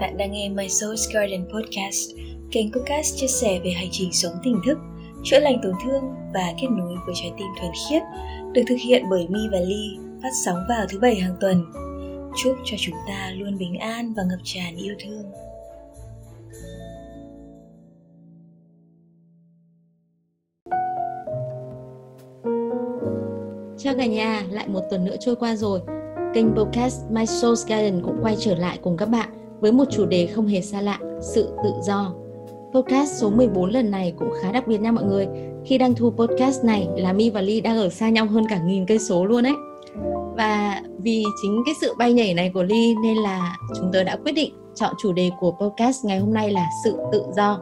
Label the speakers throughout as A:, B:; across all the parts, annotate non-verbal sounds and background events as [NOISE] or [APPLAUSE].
A: Bạn đang nghe My Soul's Garden Podcast, kênh podcast chia sẻ về hành trình sống tỉnh thức, chữa lành tổn thương và kết nối với trái tim thuần khiết, được thực hiện bởi Mi và Ly, phát sóng vào thứ bảy hàng tuần. Chúc cho chúng ta luôn bình an và ngập tràn yêu thương.
B: Chào cả nhà, lại một tuần nữa trôi qua rồi. Kênh podcast My Soul's Garden cũng quay trở lại cùng các bạn với một chủ đề không hề xa lạ, sự tự do. Podcast số 14 lần này cũng khá đặc biệt nha mọi người. Khi đăng thu podcast này là Mi và Ly đang ở xa nhau hơn cả nghìn cây số luôn ấy. Và vì chính cái sự bay nhảy này của Ly nên là chúng tôi đã quyết định chọn chủ đề của podcast ngày hôm nay là sự tự do.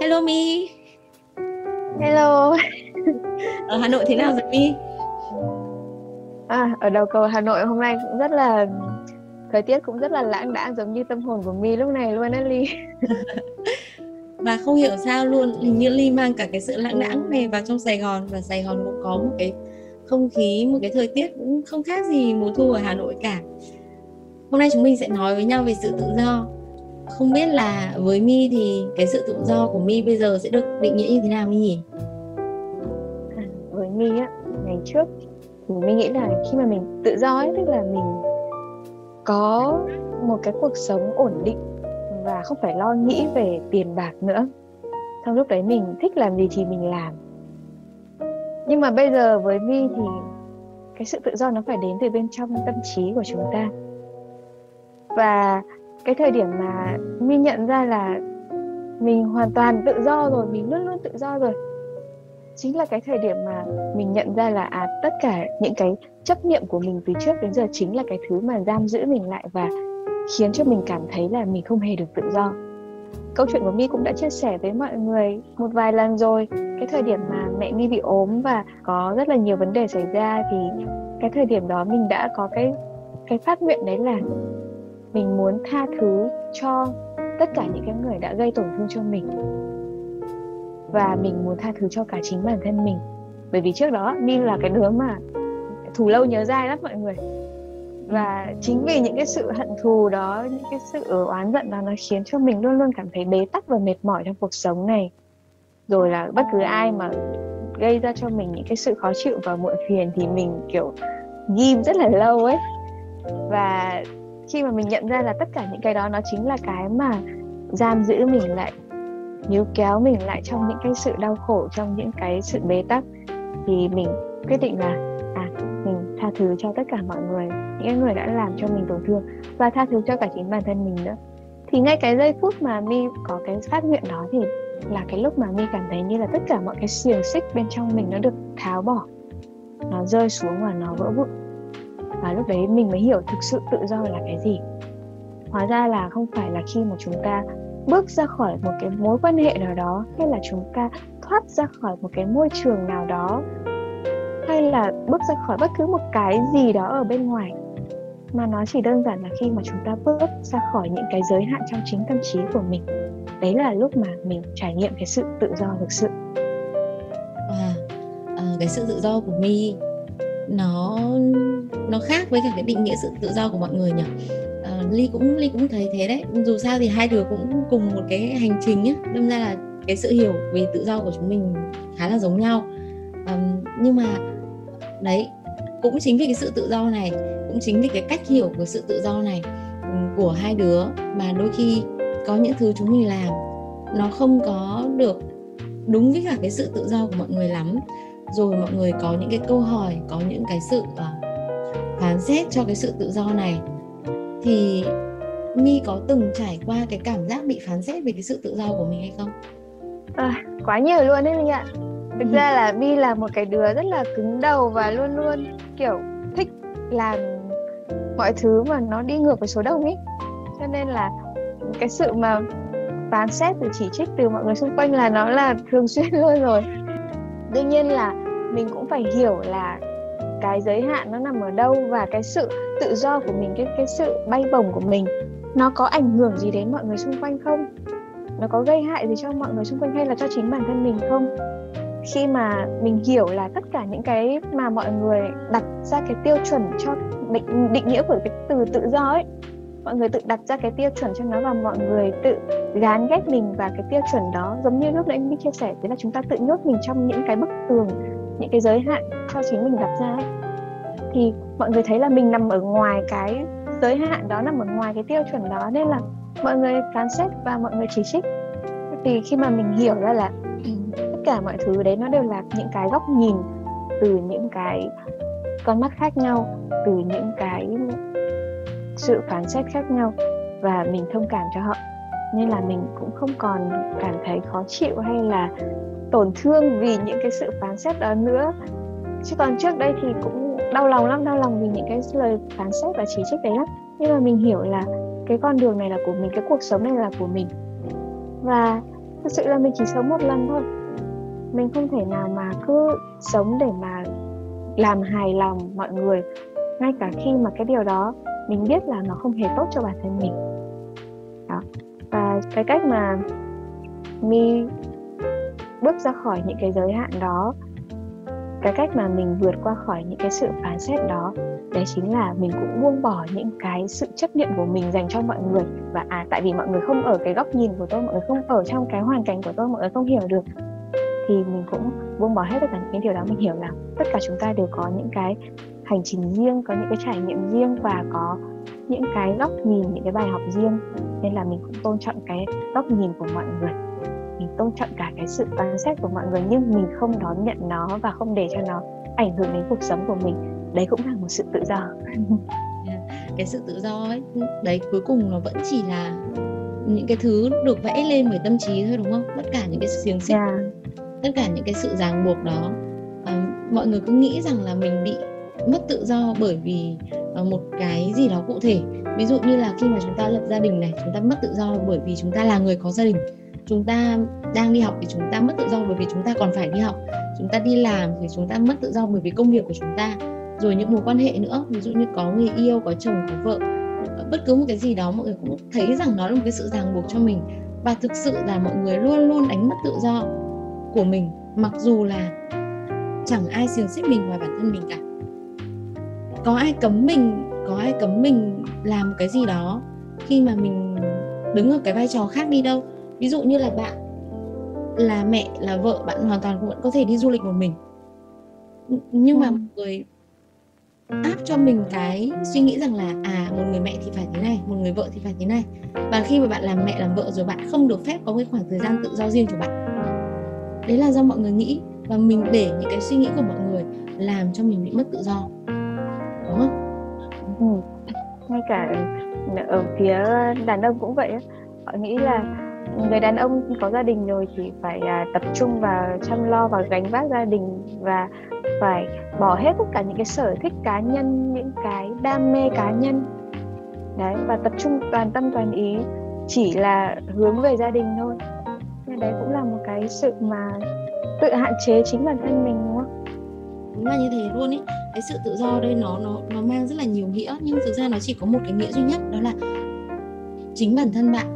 B: Hello Mi.
C: Hello.
B: Ở Hà Nội thế nào rồi Mi?
C: À, ở đầu cầu Hà Nội hôm nay cũng rất là thời tiết cũng rất là lãng đãng giống như tâm hồn của My lúc này luôn á Ly. [LAUGHS]
B: và không hiểu sao luôn hình như Ly mang cả cái sự lãng đãng này vào trong Sài Gòn và Sài Gòn cũng có một cái không khí một cái thời tiết cũng không khác gì mùa thu ở Hà Nội cả hôm nay chúng mình sẽ nói với nhau về sự tự do không biết là với My thì cái sự tự do của My bây giờ sẽ được định nghĩa như thế nào My nhỉ?
C: À, với My á ngày trước My nghĩ là khi mà mình tự do ấy tức là mình có một cái cuộc sống ổn định và không phải lo nghĩ về tiền bạc nữa. Trong lúc đấy mình thích làm gì thì mình làm. Nhưng mà bây giờ với Vi thì cái sự tự do nó phải đến từ bên trong tâm trí của chúng ta. Và cái thời điểm mà mi nhận ra là mình hoàn toàn tự do rồi, mình luôn luôn tự do rồi chính là cái thời điểm mà mình nhận ra là à tất cả những cái chấp niệm của mình từ trước đến giờ chính là cái thứ mà giam giữ mình lại và khiến cho mình cảm thấy là mình không hề được tự do. Câu chuyện của mi cũng đã chia sẻ với mọi người một vài lần rồi. Cái thời điểm mà mẹ mi bị ốm và có rất là nhiều vấn đề xảy ra thì cái thời điểm đó mình đã có cái cái phát nguyện đấy là mình muốn tha thứ cho tất cả những cái người đã gây tổn thương cho mình và mình muốn tha thứ cho cả chính bản thân mình. Bởi vì trước đó mi là cái đứa mà thù lâu nhớ dai lắm mọi người. Và chính vì những cái sự hận thù đó, những cái sự oán giận đó, nó khiến cho mình luôn luôn cảm thấy bế tắc và mệt mỏi trong cuộc sống này. Rồi là bất cứ ai mà gây ra cho mình những cái sự khó chịu và muộn phiền thì mình, kiểu, ghim rất là lâu ấy. Và khi mà mình nhận ra là tất cả những cái đó nó chính là cái mà giam giữ mình lại níu kéo mình lại trong những cái sự đau khổ, trong những cái sự bế tắc, thì mình quyết định là à mình tha thứ cho tất cả mọi người, những người đã làm cho mình tổn thương, và tha thứ cho cả chính bản thân mình nữa. Thì ngay cái giây phút mà mi có cái phát nguyện đó thì là cái lúc mà mi cảm thấy như là tất cả mọi cái xiềng xích bên trong mình nó được tháo bỏ, nó rơi xuống và nó vỡ vụn. Và lúc đấy mình mới hiểu thực sự tự do là cái gì. Hóa ra là không phải là khi mà chúng ta bước ra khỏi một cái mối quan hệ nào đó hay là chúng ta thoát ra khỏi một cái môi trường nào đó hay là bước ra khỏi bất cứ một cái gì đó ở bên ngoài. Mà nó chỉ đơn giản là khi mà chúng ta bước ra khỏi những cái giới hạn trong chính tâm trí của mình. Đấy là lúc mà mình trải nghiệm cái sự tự do thực sự.
B: À, à cái sự tự do của mi nó nó khác với cả cái định nghĩa sự tự do của mọi người nhỉ? Ly cũng ly cũng thấy thế đấy. Dù sao thì hai đứa cũng cùng một cái hành trình nhé đâm ra là cái sự hiểu về tự do của chúng mình khá là giống nhau. Um, nhưng mà đấy cũng chính vì cái sự tự do này cũng chính vì cái cách hiểu của sự tự do này của hai đứa mà đôi khi có những thứ chúng mình làm nó không có được đúng với cả cái sự tự do của mọi người lắm. Rồi mọi người có những cái câu hỏi có những cái sự uh, phán xét cho cái sự tự do này thì mi có từng trải qua cái cảm giác bị phán xét về cái sự tự do của mình hay không?
C: À, quá nhiều luôn đấy mình ạ. Thực ra là mi là một cái đứa rất là cứng đầu và luôn luôn kiểu thích làm mọi thứ mà nó đi ngược với số đông ấy. Cho nên là cái sự mà phán xét từ chỉ trích từ mọi người xung quanh là nó là thường [LAUGHS] xuyên luôn rồi. Đương nhiên là mình cũng phải hiểu là cái giới hạn nó nằm ở đâu và cái sự tự do của mình, cái cái sự bay bổng của mình, nó có ảnh hưởng gì đến mọi người xung quanh không? Nó có gây hại gì cho mọi người xung quanh hay là cho chính bản thân mình không? Khi mà mình hiểu là tất cả những cái mà mọi người đặt ra cái tiêu chuẩn cho định định nghĩa của cái từ tự do ấy, mọi người tự đặt ra cái tiêu chuẩn cho nó và mọi người tự gán ghép mình vào cái tiêu chuẩn đó. Giống như lúc nãy anh chia sẻ, đấy là chúng ta tự nhốt mình trong những cái bức tường, những cái giới hạn cho chính mình đặt ra ấy thì mọi người thấy là mình nằm ở ngoài cái giới hạn đó, nằm ở ngoài cái tiêu chuẩn đó, nên là mọi người phán xét và mọi người chỉ trích. Thì khi mà mình hiểu ra là tất cả mọi thứ đấy nó đều là những cái góc nhìn từ những cái con mắt khác nhau, từ những cái sự phán xét khác nhau và mình thông cảm cho họ. Nên là mình cũng không còn cảm thấy khó chịu hay là tổn thương vì những cái sự phán xét đó nữa. Chứ còn trước đây thì cũng đau lòng lắm, đau lòng vì những cái lời phán xét và chỉ trích đấy lắm. Nhưng mà mình hiểu là cái con đường này là của mình, cái cuộc sống này là của mình. Và thực sự là mình chỉ sống một lần thôi. Mình không thể nào mà cứ sống để mà làm hài lòng mọi người. Ngay cả khi mà cái điều đó mình biết là nó không hề tốt cho bản thân mình. Đó. Và cái cách mà mi bước ra khỏi những cái giới hạn đó cái cách mà mình vượt qua khỏi những cái sự phán xét đó, đấy chính là mình cũng buông bỏ những cái sự chấp niệm của mình dành cho mọi người. Và à tại vì mọi người không ở cái góc nhìn của tôi, mọi người không ở trong cái hoàn cảnh của tôi, mọi người không hiểu được, thì mình cũng buông bỏ hết tất cả những cái điều đó. Mình hiểu là tất cả chúng ta đều có những cái hành trình riêng, có những cái trải nghiệm riêng và có những cái góc nhìn, những cái bài học riêng. Nên là mình cũng tôn trọng cái góc nhìn của mọi người mình tôn trọng cả cái sự phán xét của mọi người nhưng mình không đón nhận nó và không để cho nó ảnh hưởng đến cuộc sống của mình. Đấy cũng là một sự tự do. [LAUGHS]
B: Cái sự tự do ấy đấy cuối cùng nó vẫn chỉ là những cái thứ được vẽ lên bởi tâm trí thôi đúng không? Tất cả những cái xiềng xích yeah. tất cả những cái sự ràng buộc đó. À, mọi người cứ nghĩ rằng là mình bị mất tự do bởi vì uh, một cái gì đó cụ thể. Ví dụ như là khi mà chúng ta lập gia đình này chúng ta mất tự do bởi vì chúng ta là người có gia đình chúng ta đang đi học thì chúng ta mất tự do bởi vì chúng ta còn phải đi học. Chúng ta đi làm thì chúng ta mất tự do bởi vì công việc của chúng ta. Rồi những mối quan hệ nữa, ví dụ như có người yêu, có chồng, có vợ, bất cứ một cái gì đó mọi người cũng thấy rằng nó là một cái sự ràng buộc cho mình. Và thực sự là mọi người luôn luôn đánh mất tự do của mình, mặc dù là chẳng ai xiềng xích mình ngoài bản thân mình cả. Có ai cấm mình, có ai cấm mình làm cái gì đó khi mà mình đứng ở cái vai trò khác đi đâu? Ví dụ như là bạn là mẹ là vợ bạn hoàn toàn vẫn có thể đi du lịch một mình. Nhưng mà ừ. một người áp cho mình cái suy nghĩ rằng là à một người mẹ thì phải thế này một người vợ thì phải thế này. Và khi mà bạn làm mẹ làm vợ rồi bạn không được phép có cái khoảng thời gian tự do riêng của bạn. Đấy là do mọi người nghĩ. Và mình để những cái suy nghĩ của mọi người làm cho mình bị mất tự do. Đúng không?
C: Ừ. ngay cả ở phía đàn ông cũng vậy họ nghĩ là người đàn ông có gia đình rồi thì phải à, tập trung vào chăm lo và gánh vác gia đình và phải bỏ hết tất cả những cái sở thích cá nhân những cái đam mê cá nhân. Đấy và tập trung toàn tâm toàn ý chỉ là hướng về gia đình thôi. Nên đấy cũng là một cái sự mà tự hạn chế chính bản thân mình đúng không?
B: Đúng là như thế luôn ấy. cái sự tự do đây nó nó nó mang rất là nhiều nghĩa. Nhưng thực ra nó chỉ có một cái nghĩa duy nhất đó là chính bản thân bạn.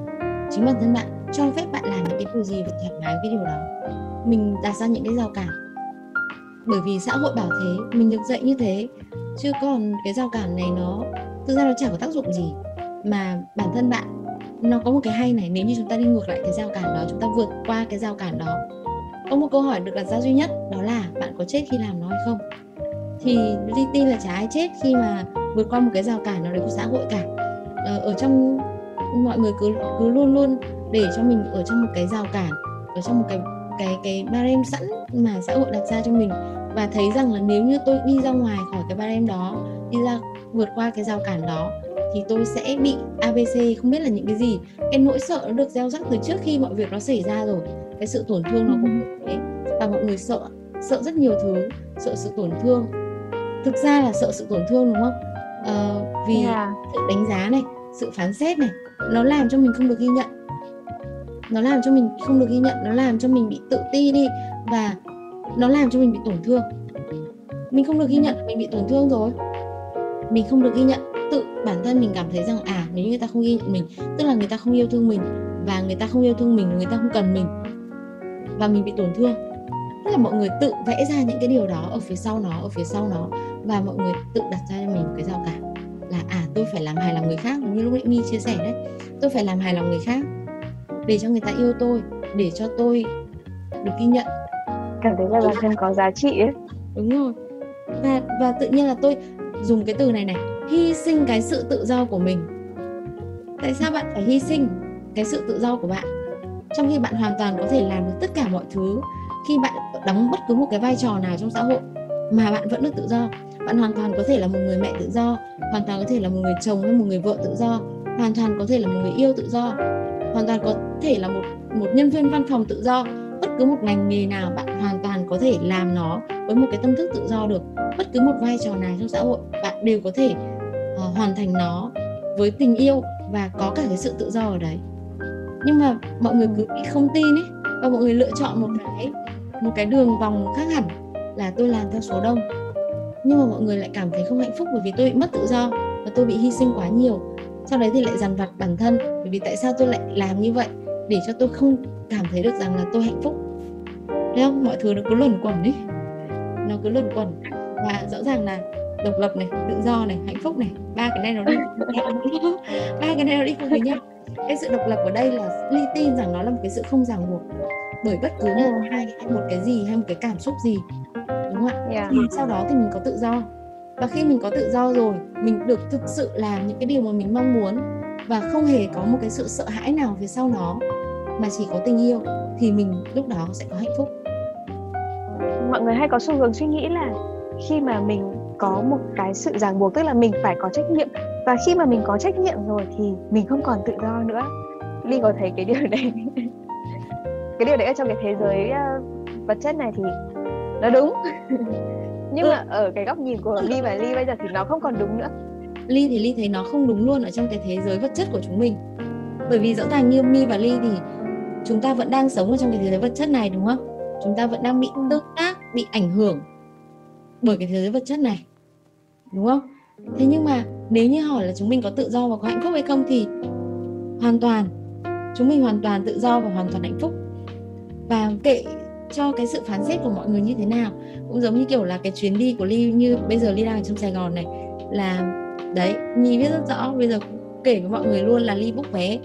B: Chính bản thân bạn cho phép bạn làm những cái điều gì và thoải mái với điều đó. Mình đặt ra những cái rào cản. Bởi vì xã hội bảo thế mình được dạy như thế. Chứ còn cái rào cản này nó thực ra nó chẳng có tác dụng gì. Mà bản thân bạn nó có một cái hay này nếu như chúng ta đi ngược lại cái rào cản đó chúng ta vượt qua cái rào cản đó. Có một câu hỏi được đặt ra duy nhất đó là bạn có chết khi làm nó hay không? Thì Ly tin là chả ai chết khi mà vượt qua một cái rào cản nào đấy của xã hội cả. Ờ, ở trong mọi người cứ cứ luôn luôn để cho mình ở trong một cái rào cản ở trong một cái cái cái barem sẵn mà xã hội đặt ra cho mình. Và thấy rằng là nếu như tôi đi ra ngoài khỏi cái barem đó đi ra vượt qua cái rào cản đó thì tôi sẽ bị ABC không biết là những cái gì. Cái nỗi sợ nó được gieo rắc từ trước khi mọi việc nó xảy ra rồi. Cái sự tổn thương nó cũng như thế. Và mọi người sợ sợ rất nhiều thứ. Sợ sự tổn thương. Thực ra là sợ sự tổn thương đúng không? Uh, vì yeah. sự đánh giá này sự phán xét này nó làm cho mình không được ghi nhận nó làm cho mình không được ghi nhận, nó làm cho mình bị tự ti đi và nó làm cho mình bị tổn thương. Mình không được ghi nhận, mình bị tổn thương rồi. Mình không được ghi nhận. Tự bản thân mình cảm thấy rằng à nếu như người ta không ghi nhận mình, tức là người ta không yêu thương mình và người ta không yêu thương mình, người ta không cần mình và mình bị tổn thương. Tức là mọi người tự vẽ ra những cái điều đó ở phía sau nó, ở phía sau nó và mọi người tự đặt ra cho mình một cái rào cản là à tôi phải làm hài lòng người khác như lúc nãy mi chia sẻ đấy. Tôi phải làm hài lòng người khác để cho người ta yêu tôi để cho tôi được ghi nhận.
C: Cảm thấy là bản thân có giá trị ấy.
B: Đúng rồi. Và và tự nhiên là tôi dùng cái từ này này hy sinh cái sự tự do của mình. Tại sao bạn phải hy sinh cái sự tự do của bạn? Trong khi bạn hoàn toàn có thể làm được tất cả mọi thứ khi bạn đóng bất cứ một cái vai trò nào trong xã hội mà bạn vẫn được tự do. Bạn hoàn toàn có thể là một người mẹ tự do hoàn toàn có thể là một người chồng hay một người vợ tự do hoàn toàn có thể là một người yêu tự do hoàn toàn có thể là một một nhân viên văn phòng tự do. Bất cứ một ngành nghề nào bạn hoàn toàn có thể làm nó với một cái tâm thức tự do được. Bất cứ một vai trò nào trong xã hội bạn đều có thể uh, hoàn thành nó với tình yêu và có cả cái sự tự do ở đấy. Nhưng mà mọi người cứ bị không tin ấy và mọi người lựa chọn một cái một cái đường vòng khác hẳn là tôi làm theo số đông. Nhưng mà mọi người lại cảm thấy không hạnh phúc bởi vì tôi bị mất tự do và tôi bị hy sinh quá nhiều sau đấy thì lại dằn vặt bản thân. Bởi vì tại sao tôi lại làm như vậy? Để cho tôi không cảm thấy được rằng là tôi hạnh phúc. Thấy không? Mọi thứ nó cứ luẩn quẩn ấy. Nó cứ luẩn quẩn. Và rõ ràng là độc lập này tự do này hạnh phúc này ba cái này nó đi [LAUGHS] ba cái này nó đi cùng với nhau. Cái sự độc lập ở đây là ly tin rằng nó là một cái sự không ràng buộc bởi bất cứ một hai một cái gì hay một cái cảm xúc gì. Đúng không ạ? Yeah. thì sau đó thì mình có tự do và khi mình có tự do rồi, mình được thực sự làm những cái điều mà mình mong muốn và không hề có một cái sự sợ hãi nào phía sau nó, mà chỉ có tình yêu, thì mình lúc đó sẽ có hạnh phúc.
C: Mọi người hay có xu hướng suy nghĩ là khi mà mình có một cái sự ràng buộc, tức là mình phải có trách nhiệm. Và khi mà mình có trách nhiệm rồi thì mình không còn tự do nữa. Ly có thấy cái điều đấy? [LAUGHS] Cái điều đấy ở trong cái thế giới ờ, vật chất này thì nó đúng. [LAUGHS] nhưng mà ở cái góc nhìn của ly và ly bây giờ thì nó không còn đúng nữa.
B: Ly thì ly thấy nó không đúng luôn ở trong cái thế giới vật chất của chúng mình. Bởi vì rõ ràng như mi và ly thì chúng ta vẫn đang sống ở trong cái thế giới vật chất này đúng không? Chúng ta vẫn đang bị tương tác bị ảnh hưởng bởi cái thế giới vật chất này đúng không? Thế nhưng mà nếu như hỏi là chúng mình có tự do và có hạnh phúc hay không thì hoàn toàn chúng mình hoàn toàn tự do và hoàn toàn hạnh phúc. Và kệ cho cái sự phán xét của mọi người như thế nào. Cũng giống như kiểu là cái chuyến đi của ly như bây giờ ly đang ở trong sài gòn này, là đấy, nhi biết rất rõ, bây giờ kể với mọi người luôn là ly book vé.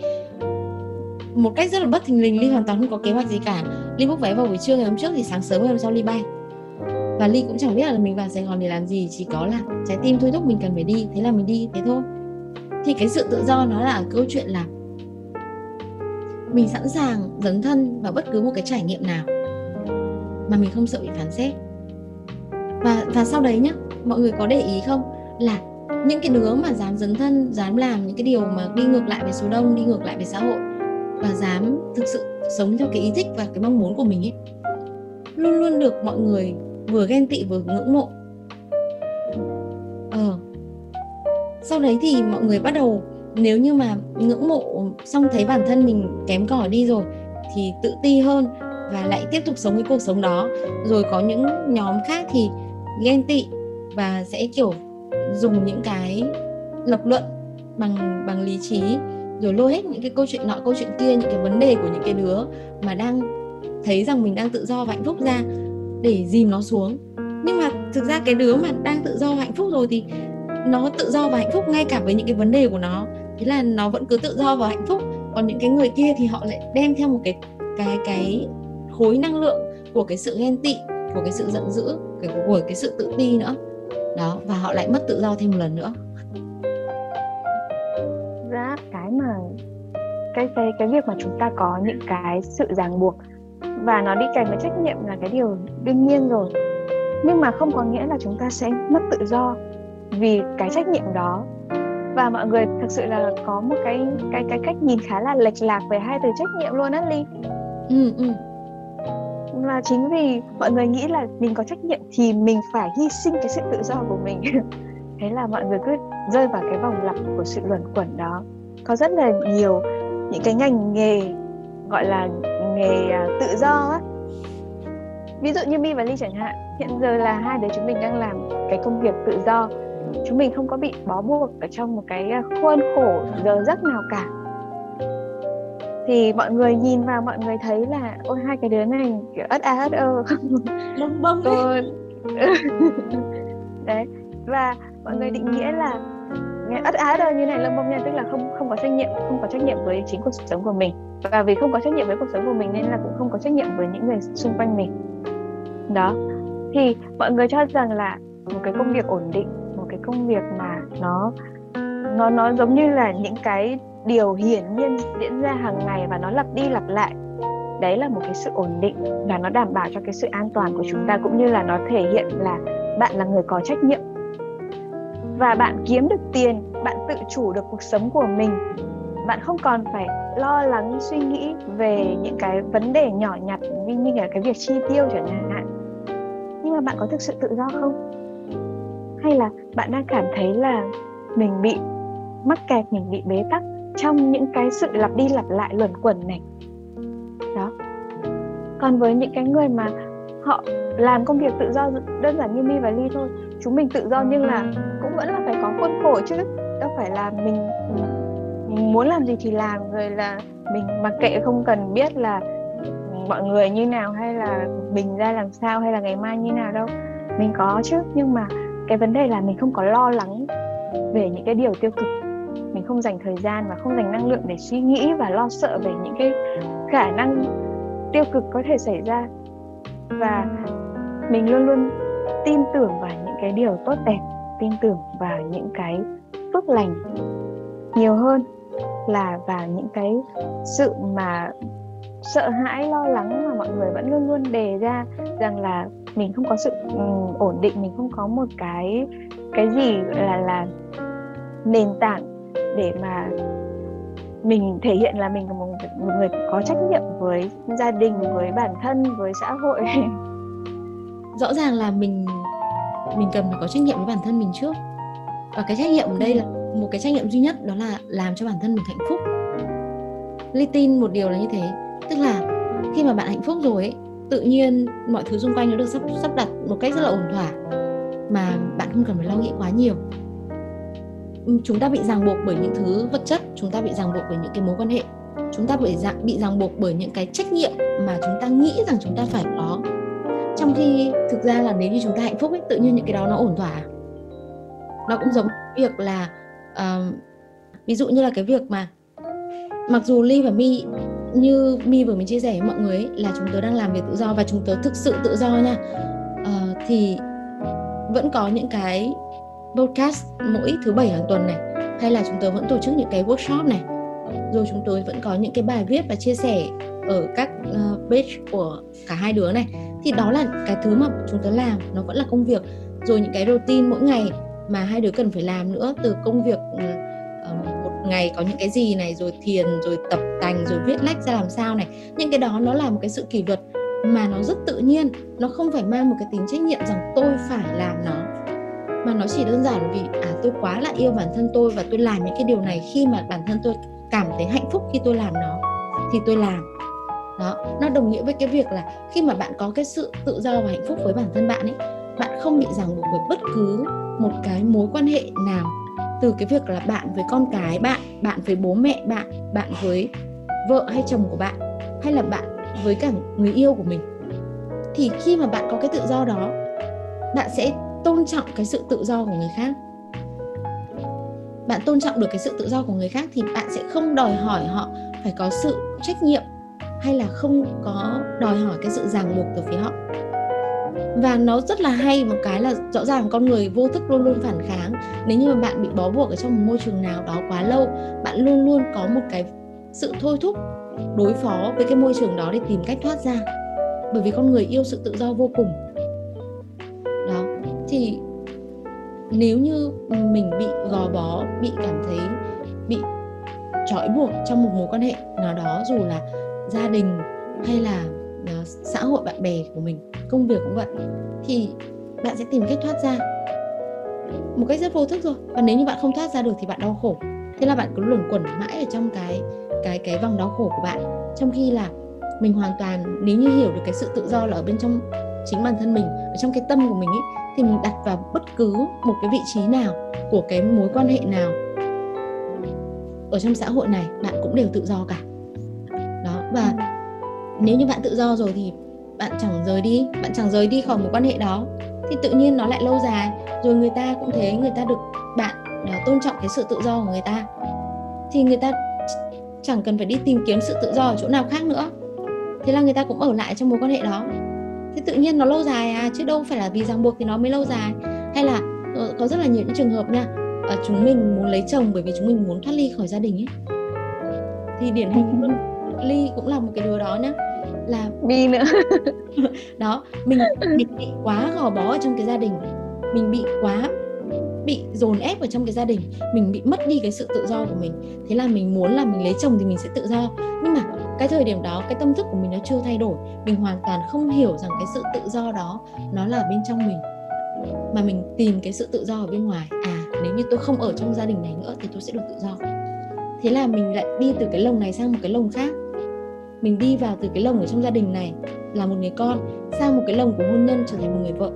B: Một cách rất là bất thình lình ly hoàn toàn không có kế hoạch gì cả. Ly book vé vào buổi trưa ngày hôm trước thì sáng sớm ngày hôm sau ly bay. Và ly cũng chẳng biết là mình vào sài gòn để làm gì, chỉ có là trái tim thôi thúc mình cần phải đi, thế là mình đi thế thôi. Thì cái sự tự do nó là câu chuyện là mình sẵn sàng dấn thân vào bất cứ một cái trải nghiệm nào mà mình không sợ bị phán xét. Và và sau đấy nhá, mọi người có để ý không? Là những cái đứa mà dám dấn thân, dám làm những cái điều mà đi ngược lại với số đông, đi ngược lại với xã hội và dám thực sự sống theo cái ý thích và cái mong muốn của mình ấy, luôn luôn được mọi người vừa ghen tị vừa ngưỡng mộ. Ờ. Sau đấy thì mọi người bắt đầu, nếu như mà ngưỡng mộ xong thấy bản thân mình kém cỏi đi rồi thì tự ti hơn và lại tiếp tục sống cái cuộc sống đó. Rồi có những nhóm khác thì ghen tị và sẽ, kiểu, dùng những cái lập luận bằng bằng lý trí, rồi lôi hết những cái câu chuyện nọ, câu chuyện kia, những cái vấn đề của những cái đứa mà đang thấy rằng mình đang tự do và hạnh phúc ra để dìm nó xuống. Nhưng mà thực ra cái đứa mà đang tự do và hạnh phúc rồi thì nó tự do và hạnh phúc ngay cả với những cái vấn đề của nó. Thế là nó vẫn cứ tự do và hạnh phúc. Còn những cái người kia thì họ lại đem theo một cái cái cái khối năng lượng của cái sự ghen tị của cái sự giận dữ của, của cái sự tự ti nữa. Đó và họ lại mất tự do thêm một lần nữa.
C: Ra cái mà cái cái cái việc mà chúng ta có những cái sự ràng buộc và nó đi kèm với trách nhiệm là cái điều đương nhiên rồi. Nhưng mà không có nghĩa là chúng ta sẽ mất tự do vì cái trách nhiệm đó. Và mọi người thực sự là có một cái cái cái cách nhìn khá là lệch lạc về hai từ trách nhiệm luôn á ly. Ừ, ừ là chính vì mọi người nghĩ là mình có trách nhiệm thì mình phải hy sinh cái sự tự do của mình. [LAUGHS] Thế là mọi người cứ rơi vào cái vòng lặp của sự luẩn quẩn đó. Có rất là nhiều những cái ngành nghề, gọi là nghề à, tự do á. Ví dụ như mi và ly chẳng hạn, hiện giờ là hai đứa chúng mình đang làm cái công việc tự do. Chúng mình không có bị bó buộc ở trong một cái à, khuôn khổ giờ giấc nào cả thì mọi người nhìn vào mọi người thấy là ôi hai cái đứa này kiểu ất a ất ơ. [LAUGHS]
B: Bông bông đấy [LAUGHS]
C: đấy và mọi người định nghĩa là nghe ất á đâu như này lâm bông nha tức là không không có trách nhiệm không có trách nhiệm với chính cuộc sống của mình. Và vì không có trách nhiệm với cuộc sống của mình nên là cũng không có trách nhiệm với những người xung quanh mình. Đó thì mọi người cho rằng là một cái công việc ổn định một cái công việc mà nó nó nó giống như là những cái điều hiển nhiên diễn ra hàng ngày và nó lặp đi lặp lại. Đấy là một cái sự ổn định và nó đảm bảo cho cái sự an toàn của chúng ta, cũng như là nó thể hiện là bạn là người có trách nhiệm. Và bạn kiếm được tiền, bạn tự chủ được cuộc sống của mình. Bạn không còn phải lo lắng, suy nghĩ về những cái vấn đề nhỏ nhặt như như là cái việc chi tiêu chẳng hạn. Nhưng mà bạn có thực sự tự do không? Hay là bạn đang cảm thấy là mình bị mắc kẹt, mình bị bế tắc? Trong những cái sự lặp đi lặp lại luẩn quẩn này. Đó. Còn với những cái người mà họ làm công việc tự do đơn giản như mi và ly thôi chúng mình tự do nhưng là cũng vẫn là phải có khuôn khổ chứ. Đâu phải là mình, mình muốn làm gì thì làm rồi là mình mặc kệ không cần biết là mọi người như nào hay là mình ra làm sao hay là ngày mai như nào đâu. Mình có chứ nhưng mà cái vấn đề là mình không có lo lắng về những cái điều tiêu cực mình không dành thời gian và không dành năng lượng để suy nghĩ và lo sợ về những cái khả năng tiêu cực có thể xảy ra. Và mình luôn luôn tin tưởng vào những cái điều tốt đẹp tin tưởng vào những cái phước lành nhiều hơn là vào những cái sự mà sợ hãi lo lắng mà mọi người vẫn luôn luôn đề ra rằng là mình không có sự um, ổn định mình không có một cái cái gì là là nền tảng để mà mình thể hiện là mình là một, một người có trách nhiệm với gia đình với bản thân với xã hội. [LAUGHS]
B: Rõ ràng là mình mình cần phải có trách nhiệm với bản thân mình trước. Và cái trách nhiệm ở đây là một cái trách nhiệm duy nhất đó là làm cho bản thân mình hạnh phúc. Ly tin một điều là như thế tức là khi mà bạn hạnh phúc rồi ấy, tự nhiên mọi thứ xung quanh nó được sắp sắp đặt một cách rất là ổn thỏa mà bạn không cần phải lo nghĩ quá nhiều chúng ta bị ràng buộc bởi những thứ vật chất chúng ta bị ràng buộc bởi những cái mối quan hệ. Chúng ta bị ràng, bị ràng buộc bởi những cái trách nhiệm mà chúng ta nghĩ rằng chúng ta phải có. Trong khi thực ra là nếu như chúng ta hạnh phúc ấy tự nhiên những cái đó nó ổn thỏa. Nó cũng giống việc là uh, ví dụ như là cái việc mà mặc dù ly và mi như mi vừa mới chia sẻ với mọi người ấy, là chúng tớ đang làm việc tự do và chúng tớ thực sự tự do nha. Uh, thì vẫn có những cái podcast mỗi thứ bảy hàng tuần này. Hay là chúng tôi vẫn tổ chức những cái workshop này. Rồi chúng tôi vẫn có những cái bài viết và chia sẻ ở các uh, page của cả hai đứa này. Thì đó là cái thứ mà chúng tôi làm nó vẫn là công việc. Rồi những cái routine mỗi ngày mà hai đứa cần phải làm nữa từ công việc uh, một ngày có những cái gì này rồi thiền rồi tập tành rồi viết lách ra làm sao này. Những cái đó nó là một cái sự kỷ luật mà nó rất tự nhiên. Nó không phải mang một cái tính trách nhiệm rằng tôi phải làm nó mà nó chỉ đơn giản vì à tôi quá là yêu bản thân tôi và tôi làm những cái điều này khi mà bản thân tôi cảm thấy hạnh phúc khi tôi làm nó, thì tôi làm. Đó, nó đồng nghĩa với cái việc là khi mà bạn có cái sự tự do và hạnh phúc với bản thân bạn ấy, bạn không bị ràng buộc bởi bất cứ một cái mối quan hệ nào. Từ cái việc là bạn với con cái bạn bạn với bố mẹ bạn bạn với vợ hay chồng của bạn, hay là bạn với cả người yêu của mình, thì khi mà bạn có cái tự do đó, bạn sẽ tôn trọng cái sự tự do của người khác. Bạn tôn trọng được cái sự tự do của người khác thì bạn sẽ không đòi hỏi họ phải có sự trách nhiệm hay là không có đòi hỏi cái sự ràng buộc từ phía họ. Và nó rất là hay, một cái là rõ ràng con người vô thức luôn luôn phản kháng. Nếu như mà bạn bị bó buộc ở trong một môi trường nào đó quá lâu, bạn luôn luôn có một cái sự thôi thúc, đối phó với cái môi trường đó để tìm cách thoát ra. Bởi vì con người yêu sự tự do vô cùng thì nếu như mình bị gò bó, bị cảm thấy bị trói buộc trong một mối quan hệ nào đó, dù là gia đình hay là ờ, xã hội bạn bè của mình, công việc cũng vậy, thì bạn sẽ tìm cách thoát ra một cách rất vô thức thôi. Và nếu như bạn không thoát ra được thì bạn đau khổ. Thế là bạn cứ luẩn quẩn mãi ở trong cái cái cái vòng đau khổ của bạn. Trong khi là mình hoàn toàn, nếu như hiểu được cái sự tự do là ở bên trong chính bản thân mình, ở trong cái tâm của mình ấy thì mình đặt vào bất cứ một cái vị trí nào của cái mối quan hệ nào ở trong xã hội này, bạn cũng đều tự do cả. Đó, và nếu như bạn tự do rồi thì bạn chẳng rời đi, bạn chẳng rời đi khỏi một quan hệ đó. Thì tự nhiên nó lại lâu dài, rồi người ta cũng thế, người ta được bạn tôn trọng cái sự tự do của người ta. Thì người ta chẳng cần phải đi tìm kiếm sự tự do ở chỗ nào khác nữa. Thế là người ta cũng ở lại trong mối quan hệ đó thế tự nhiên nó lâu dài à? Chứ đâu phải là vì ràng buộc thì nó mới lâu dài. Hay là ờ, có rất là nhiều những trường hợp nha à, chúng mình muốn lấy chồng bởi vì chúng mình muốn thoát ly khỏi gia đình ấy. Thì điển hình [LAUGHS] luôn ly cũng là một cái đứa đó nhá là
C: mi nữa. [LAUGHS]
B: Đó mình, mình bị [LAUGHS] quá gò bó ở trong cái gia đình. Mình bị quá bị dồn ép ở trong cái gia đình. Mình bị mất đi cái sự tự do của mình. Thế là mình muốn là mình lấy chồng thì mình sẽ tự do. Nhưng mà cái thời điểm đó, cái tâm thức của mình nó chưa thay đổi. Mình hoàn toàn không hiểu rằng cái sự tự do đó, nó là bên trong mình. Mà mình tìm cái sự tự do ở bên ngoài. À nếu như tôi không ở trong gia đình này nữa thì tôi sẽ được tự do. Thế là mình lại đi từ cái lồng này sang một cái lồng khác. Mình đi vào từ cái lồng ở trong gia đình này, là một người con, sang một cái lồng của hôn nhân, trở thành một người vợ.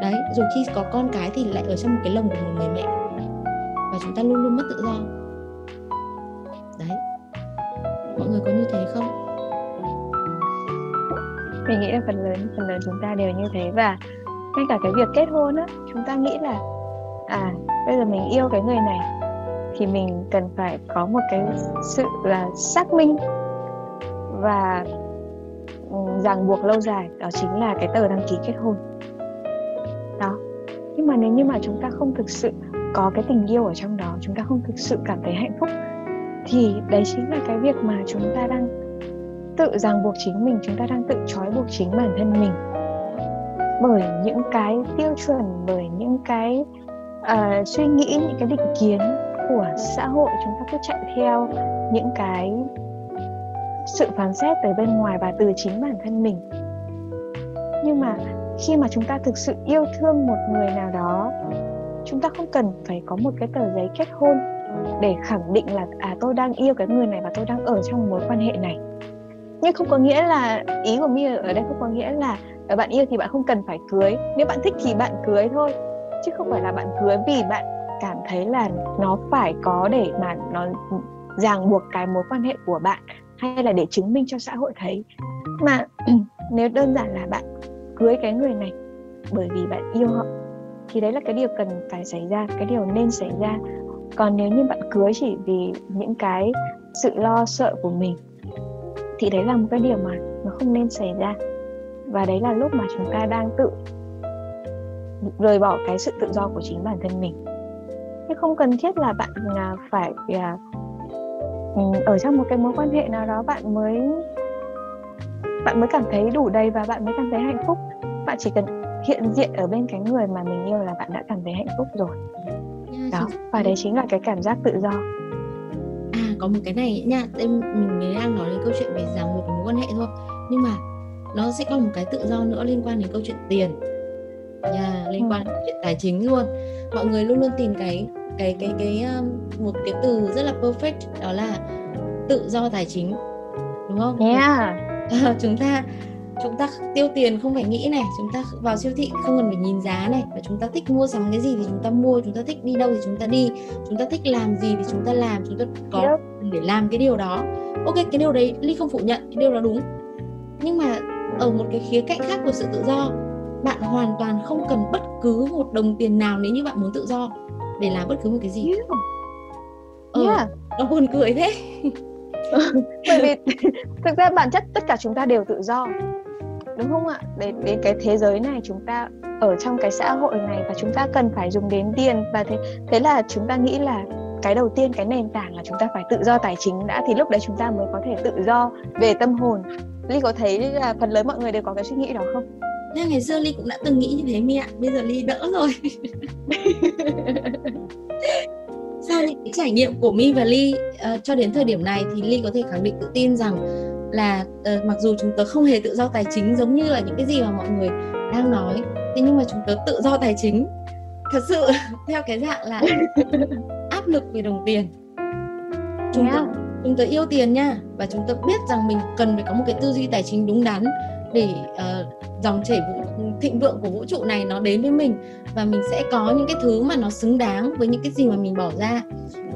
B: Đấy, rồi khi có con cái thì lại ở trong một cái lồng của một người mẹ. Và chúng ta luôn luôn mất tự do. Mọi người có như thế không?
C: Mình nghĩ là phần lớn phần lớn chúng ta đều như thế. Và ngay cả cái việc kết hôn á, chúng ta nghĩ là à bây giờ mình yêu cái người này thì mình cần phải có một cái sự là xác minh và ràng buộc lâu dài. Đó chính là cái tờ đăng ký kết hôn. Đó. Nhưng mà nếu như mà chúng ta không thực sự có cái tình yêu ở trong đó, chúng ta không thực sự cảm thấy hạnh phúc thì đấy chính là cái việc mà chúng ta đang tự ràng buộc chính mình chúng ta đang tự trói buộc chính bản thân mình. Bởi những cái tiêu chuẩn bởi những cái uh, suy nghĩ những cái định kiến của xã hội chúng ta cứ chạy theo những cái sự phán xét từ bên ngoài và từ chính bản thân mình. Nhưng mà khi mà chúng ta thực sự yêu thương một người nào đó chúng ta không cần phải có một cái tờ giấy kết hôn để khẳng định là à tôi đang yêu cái người này và tôi đang ở trong mối quan hệ này. Nhưng không có nghĩa là, ý của mi ở đây không có nghĩa là ờ, bạn yêu thì bạn không cần phải cưới. Nếu bạn thích thì bạn cưới thôi, chứ không phải là bạn cưới vì bạn cảm thấy là nó phải có để mà nó ràng buộc cái mối quan hệ của bạn hay là để chứng minh cho xã hội thấy. Mà [CLEARS THROAT] nếu đơn giản là bạn cưới cái người này bởi vì bạn yêu họ, thì đấy là cái điều cần phải xảy ra, cái điều nên xảy ra còn nếu như bạn cưới chỉ vì những cái sự lo sợ của mình, thì đấy là một cái điều mà nó không nên xảy ra. Và đấy là lúc mà chúng ta đang tự rời bỏ cái sự tự do của chính bản thân mình. Thế không cần thiết là bạn à, phải à, ừ, ở trong một cái mối quan hệ nào đó bạn mới bạn mới cảm thấy đủ đầy và bạn mới cảm thấy hạnh phúc. Bạn chỉ cần hiện diện ở bên cái người mà mình yêu là bạn đã cảm thấy hạnh phúc rồi đó và đấy chính là cái cảm giác tự do
B: à có một cái này nha mình mới đang nói đến câu chuyện về ràng buộc mối quan hệ thôi nhưng mà nó sẽ có một cái tự do nữa liên quan đến câu chuyện tiền yeah, liên ừ. quan đến chuyện tài chính luôn mọi người luôn luôn tìm cái cái cái cái um, một cái từ rất là perfect đó là tự do tài chính đúng không?
C: Yeah. [LAUGHS]
B: chúng ta chúng ta tiêu tiền không phải nghĩ này chúng ta vào siêu thị không cần phải nhìn giá này và chúng ta thích mua sắm cái gì thì chúng ta mua chúng ta thích đi đâu thì chúng ta đi chúng ta thích làm gì thì chúng ta làm chúng ta có để làm cái điều đó. Ok cái điều đấy ly không phủ nhận cái điều đó đúng. Nhưng mà ở một cái khía cạnh khác của sự tự do bạn hoàn toàn không cần bất cứ một đồng tiền nào nếu như bạn muốn tự do để làm bất cứ một cái gì.
C: Yeah.
B: ờ, yeah. nó buồn cười thế. [LAUGHS]
C: Bởi vì thực ra bản chất tất cả chúng ta đều tự do đúng không ạ? Đến đến cái thế giới này chúng ta ở trong cái xã hội này và chúng ta cần phải dùng đến tiền và thế thế là chúng ta nghĩ là cái đầu tiên cái nền tảng là chúng ta phải tự do tài chính đã thì lúc đấy chúng ta mới có thể tự do về tâm hồn. Ly có thấy là phần lớn mọi người đều có cái suy nghĩ đó không?
B: Nhưng ngày xưa ly cũng đã từng nghĩ như thế mi ạ. Bây giờ ly đỡ rồi. [LAUGHS] Sau những trải nghiệm của mi và ly uh, cho đến thời điểm này thì ly có thể khẳng định tự tin rằng là uh, mặc dù chúng tớ không hề tự do tài chính giống như là những cái gì mà mọi người đang nói thế nhưng mà chúng tớ tự do tài chính. Thật sự [LAUGHS] theo cái dạng là [LAUGHS] áp lực về đồng tiền. Chúng yeah. tớ chúng tớ yêu tiền nha và chúng tớ biết rằng mình cần phải có một cái tư duy tài chính đúng đắn để uh, dòng chảy vũ, thịnh vượng của vũ trụ này nó đến với mình và mình sẽ có những cái thứ mà nó xứng đáng với những cái gì mà mình bỏ ra.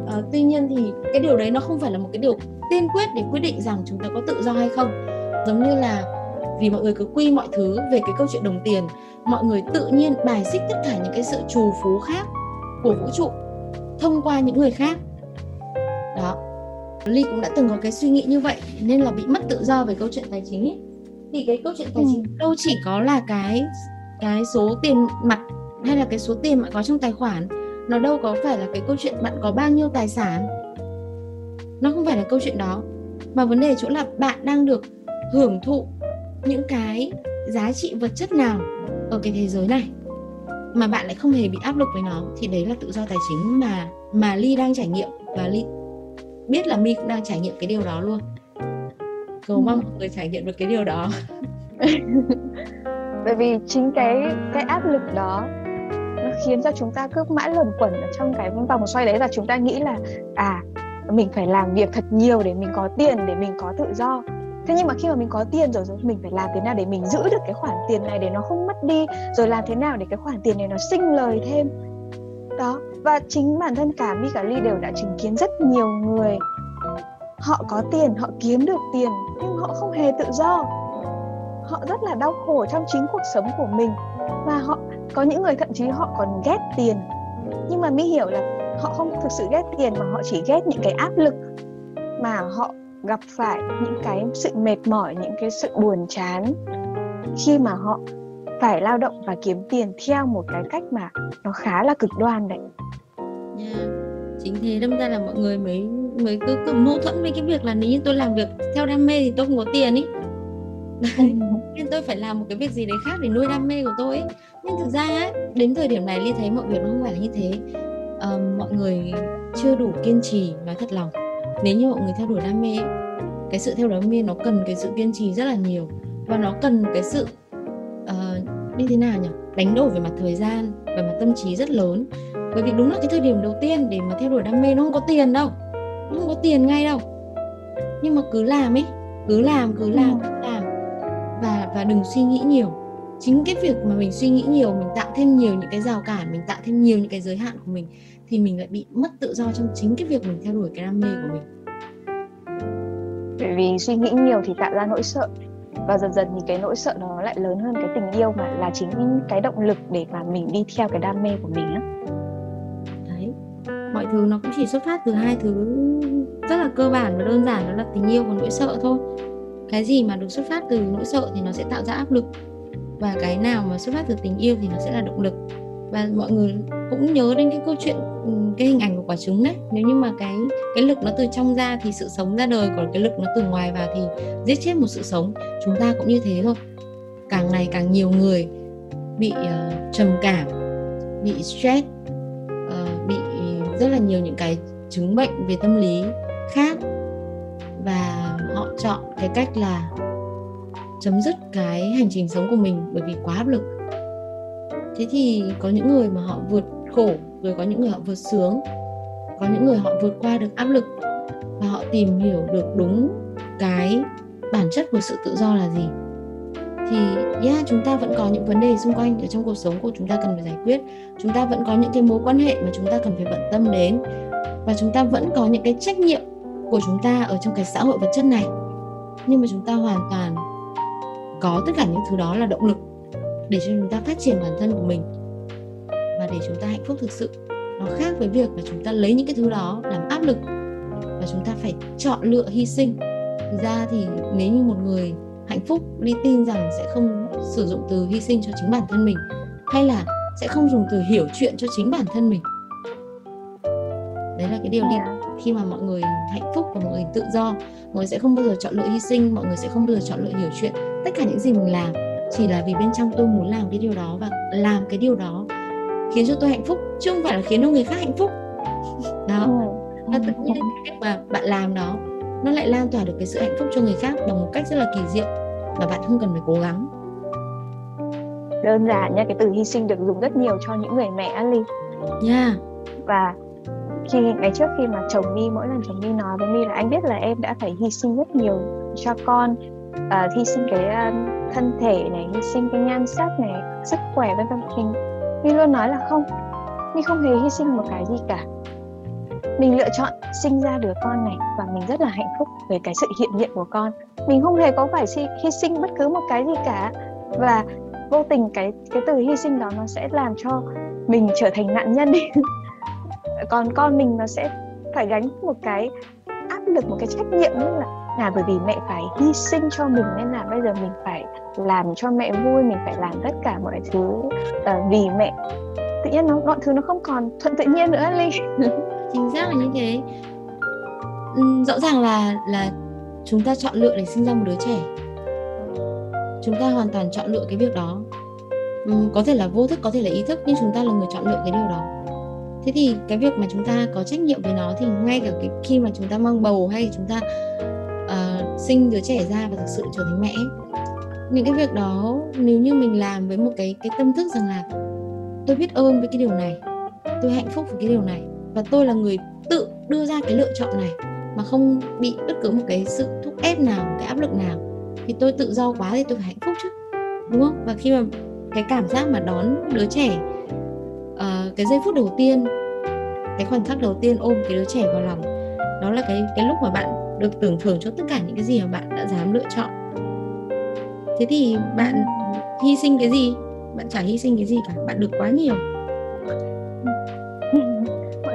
B: Uh, tuy nhiên thì cái điều đấy nó không phải là một cái điều tiên quyết để quyết định rằng chúng ta có tự do hay không. Giống như là vì mọi người cứ quy mọi thứ về cái câu chuyện đồng tiền mọi người tự nhiên bài xích tất cả những cái sự trù phú khác của vũ trụ thông qua những người khác. Đó. Ly cũng đã từng có cái suy nghĩ như vậy nên là bị mất tự do về câu chuyện tài chính ấy thì cái câu chuyện tài chính ừ. đâu chỉ có là cái cái số tiền mặt hay là cái số tiền bạn có trong tài khoản nó đâu có phải là cái câu chuyện bạn có bao nhiêu tài sản. Nó không phải là câu chuyện đó. Mà vấn đề chỗ là bạn đang được hưởng thụ những cái giá trị vật chất nào ở cái thế giới này mà bạn lại không hề bị áp lực với nó thì đấy là tự do tài chính mà mà ly đang trải nghiệm và ly biết là mi cũng đang trải nghiệm cái điều đó luôn cầu mong mọi người trải nghiệm được cái điều đó. [LAUGHS]
C: Bởi vì chính cái cái áp lực đó nó khiến cho chúng ta cứ mãi luẩn quẩn ở trong cái vòng xoay đấy là chúng ta nghĩ là à mình phải làm việc thật nhiều để mình có tiền, để mình có tự do. Thế nhưng mà khi mà mình có tiền rồi rồi mình phải làm thế nào để mình giữ được cái khoản tiền này để nó không mất đi, rồi làm thế nào để cái khoản tiền này nó sinh lời thêm. Đó, và chính bản thân cả mi cả ly đều đã chứng kiến rất nhiều người họ có tiền, họ kiếm được tiền, nhưng họ không hề tự do họ rất là đau khổ trong chính cuộc sống của mình và họ, có những người thậm chí họ còn ghét tiền nhưng mà mi hiểu là họ không thực sự ghét tiền mà họ chỉ ghét những cái áp lực mà họ gặp phải, những cái sự mệt mỏi, những cái sự buồn chán khi mà họ phải lao động và kiếm tiền theo một cái cách mà nó khá là cực đoan đấy.
B: Yeah. Chính thế, đâm ra là mọi người mới mới cứ, cứ mâu thuẫn với cái việc là nếu như tôi làm việc theo đam mê thì tôi không có tiền ý. Đấy. [LAUGHS] nên tôi phải làm một cái việc gì đấy khác để nuôi đam mê của tôi ấy. Nhưng thực ra ấy, đến thời điểm này Ly thấy mọi việc nó không phải là như thế. Uh, mọi người chưa đủ kiên trì nói thật lòng nếu như mọi người theo đuổi đam mê cái sự theo đuổi đam mê nó cần cái sự kiên trì rất là nhiều và nó cần cái sự uh, như thế nào nhỉ đánh đổi về mặt thời gian về mặt tâm trí rất lớn bởi vì đúng là cái thời điểm đầu tiên để mà theo đuổi đam mê nó không có tiền đâu không có tiền ngay đâu. Nhưng mà cứ làm ấy cứ làm cứ làm cứ làm. Và và đừng suy nghĩ nhiều. Chính cái việc mà mình suy nghĩ nhiều mình tạo thêm nhiều những cái rào cản mình tạo thêm nhiều những cái giới hạn của mình thì mình lại bị mất tự do trong chính cái việc mình theo đuổi cái đam mê của mình.
C: Bởi vì suy nghĩ nhiều thì tạo ra nỗi sợ. Và dần dần thì cái nỗi sợ đó lại lớn hơn cái tình yêu mà là chính cái động lực để mà mình đi theo cái đam mê của mình á
B: thứ nó cũng chỉ xuất phát từ hai thứ rất là cơ bản và đơn giản đó là tình yêu và nỗi sợ thôi. Cái gì mà được xuất phát từ nỗi sợ thì nó sẽ tạo ra áp lực và cái nào mà xuất phát từ tình yêu thì nó sẽ là động lực. Và mọi người cũng nhớ đến cái câu chuyện ừ, cái hình ảnh của quả trứng đấy. Nếu như mà cái cái lực nó từ trong ra thì sự sống ra đời còn cái lực nó từ ngoài vào thì giết chết một sự sống. Chúng ta cũng như thế thôi. Càng ngày càng nhiều người bị uh, trầm cảm bị stress rất là nhiều những cái chứng bệnh về tâm lý khác. Và họ chọn cái cách là chấm dứt cái hành trình sống của mình bởi vì quá áp lực. Thế thì có những người mà họ vượt khổ, rồi có những người họ vượt sướng, có những người họ vượt qua được áp lực, và họ tìm hiểu được đúng cái bản chất của sự tự do là gì thì yeah, chúng ta vẫn có những vấn đề xung quanh ở trong cuộc sống của chúng ta cần phải giải quyết chúng ta vẫn có những cái mối quan hệ mà chúng ta cần phải bận tâm đến và chúng ta vẫn có những cái trách nhiệm của chúng ta ở trong cái xã hội vật chất này nhưng mà chúng ta hoàn toàn có tất cả những thứ đó là động lực để cho chúng ta phát triển bản thân của mình và để chúng ta hạnh phúc thực sự nó khác với việc là chúng ta lấy những cái thứ đó làm áp lực và chúng ta phải chọn lựa hy sinh thực ra thì nếu như một người hạnh phúc đi tin rằng sẽ không sử dụng từ hy sinh cho chính bản thân mình hay là sẽ không dùng từ hiểu chuyện cho chính bản thân mình. Đấy là cái điều đi dạ. khi mà mọi người hạnh phúc và mọi người tự do mọi người sẽ không bao giờ chọn lựa hy sinh mọi người sẽ không bao giờ chọn lựa hiểu chuyện. Tất cả những gì mình làm chỉ là vì bên trong tôi muốn làm cái điều đó và làm cái điều đó khiến cho tôi hạnh phúc chứ không phải là khiến cho người khác hạnh phúc. [LAUGHS] Đó. Và tự nhiên việc mà bạn làm đó nó lại lan tỏa được cái sự hạnh phúc cho người khác bằng một cách rất là kỳ diệu mà bạn không cần phải cố gắng.
C: Đơn giản nha cái từ hy sinh được dùng rất nhiều cho những người mẹ Ali
B: yeah.
C: và khi ngày trước khi mà chồng mi mỗi lần chồng mi nói với mi là anh biết là em đã phải hy sinh rất nhiều cho con. Uh, hy sinh cái uh, thân thể này hy sinh cái nhan sắc này sức khỏe vân vân. Mình mi luôn nói là không mi không hề hy sinh một cái gì cả mình lựa chọn sinh ra đứa con này và mình rất là hạnh phúc về cái sự hiện diện của con. Mình không hề có phải hy sinh bất cứ một cái gì cả. Và vô tình cái cái từ hy sinh đó nó sẽ làm cho mình trở thành nạn nhân [LAUGHS] còn con mình nó sẽ phải gánh một cái áp lực một cái trách nhiệm như là là bởi vì mẹ phải hy sinh cho mình nên là bây giờ mình phải làm cho mẹ vui mình phải làm tất cả mọi thứ. Uh, vì mẹ tự nhiên nó mọi thứ nó không còn thuận tự nhiên nữa ly [LAUGHS]
B: chính xác là như thế. Rõ ràng là là chúng ta chọn lựa để sinh ra một đứa trẻ. Chúng ta hoàn toàn chọn lựa cái việc đó. Có thể là vô thức có thể là ý thức nhưng chúng ta là người chọn lựa cái điều đó. Thế thì cái việc mà chúng ta có trách nhiệm với nó thì ngay cả cái khi mà chúng ta mang bầu hay chúng ta uh, sinh đứa trẻ ra và thực sự trở thành mẹ những cái việc đó nếu như mình làm với một cái cái tâm thức rằng là tôi biết ơn với cái điều này tôi hạnh phúc với cái điều này và tôi là người tự đưa ra cái lựa chọn này mà không bị bất cứ một cái sự thúc ép nào một cái áp lực nào. Thì tôi tự do quá thì tôi phải hạnh phúc chứ đúng không? Và khi mà cái cảm giác mà đón đứa trẻ uh, cái giây phút đầu tiên cái khoảnh khắc đầu tiên ôm cái đứa trẻ vào lòng đó là cái cái lúc mà bạn được tưởng thưởng cho tất cả những cái gì mà bạn đã dám lựa chọn. Thế thì bạn hy sinh cái gì? Bạn chả hy sinh cái gì cả bạn được quá nhiều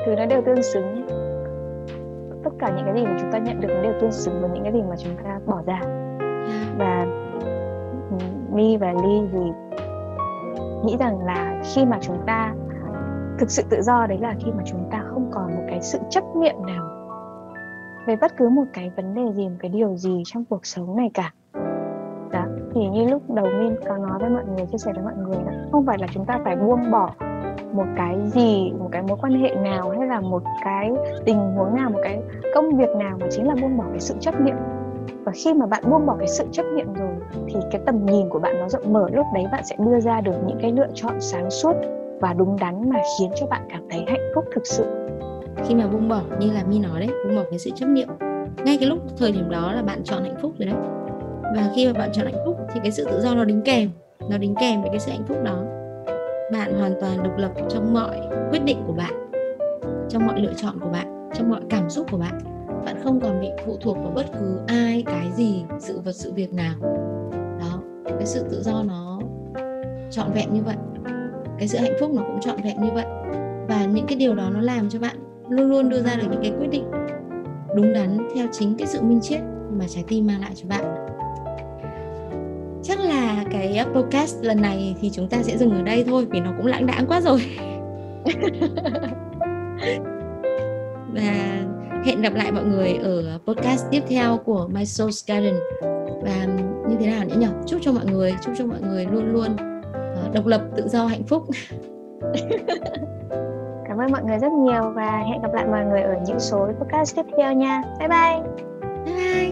C: thứ nó đều tương xứng. Tất cả những cái gì mà chúng ta nhận được nó đều tương xứng với những cái gì mà chúng ta bỏ ra. Và mi và ly thì nghĩ rằng là khi mà chúng ta thực sự tự do đấy là khi mà chúng ta không còn một cái sự chấp niệm nào về bất cứ một cái vấn đề gì một cái điều gì trong cuộc sống này cả. Đó thì như lúc đầu min có nói với mọi người chia sẻ với mọi người là không phải là chúng ta phải buông bỏ một cái gì, một cái mối quan hệ nào hay là một cái tình huống nào, một cái công việc nào mà chính là buông bỏ cái sự chấp niệm? Và khi mà bạn buông bỏ cái sự chấp niệm rồi thì cái tầm nhìn của bạn nó rộng mở, lúc đấy bạn sẽ đưa ra được những cái lựa chọn sáng suốt và đúng đắn mà khiến cho bạn cảm thấy hạnh phúc thực sự.
B: Khi mà buông bỏ, như là mi nói đấy, buông bỏ cái sự chấp niệm, ngay cái lúc thời điểm đó là bạn chọn hạnh phúc rồi đấy. Và khi mà bạn chọn hạnh phúc thì cái sự tự do nó đính kèm, nó đính kèm với cái sự hạnh phúc đó bạn hoàn toàn độc lập trong mọi quyết định của bạn, trong mọi lựa chọn của bạn, trong mọi cảm xúc của bạn. Bạn không còn bị phụ thuộc vào bất cứ ai, cái gì, sự vật, sự việc nào. Đó, cái sự tự do nó trọn vẹn như vậy. Cái sự hạnh phúc nó cũng trọn vẹn như vậy. Và những cái điều đó nó làm cho bạn luôn luôn đưa ra được những cái quyết định đúng đắn theo chính cái sự minh triết mà trái tim mang lại cho bạn là cái podcast lần này thì chúng ta sẽ dừng ở đây thôi vì nó cũng lãng đãng quá rồi. [LAUGHS] Và hẹn gặp lại mọi người ở podcast tiếp theo của My Soul's Garden. Và như thế nào nữa nhỉ? Chúc cho mọi người chúc cho mọi người luôn luôn uh, độc lập tự do hạnh phúc. [LAUGHS]
C: Cảm ơn mọi người rất nhiều và hẹn gặp lại mọi người ở những số podcast tiếp theo nha. Bye bye.
B: Bye bye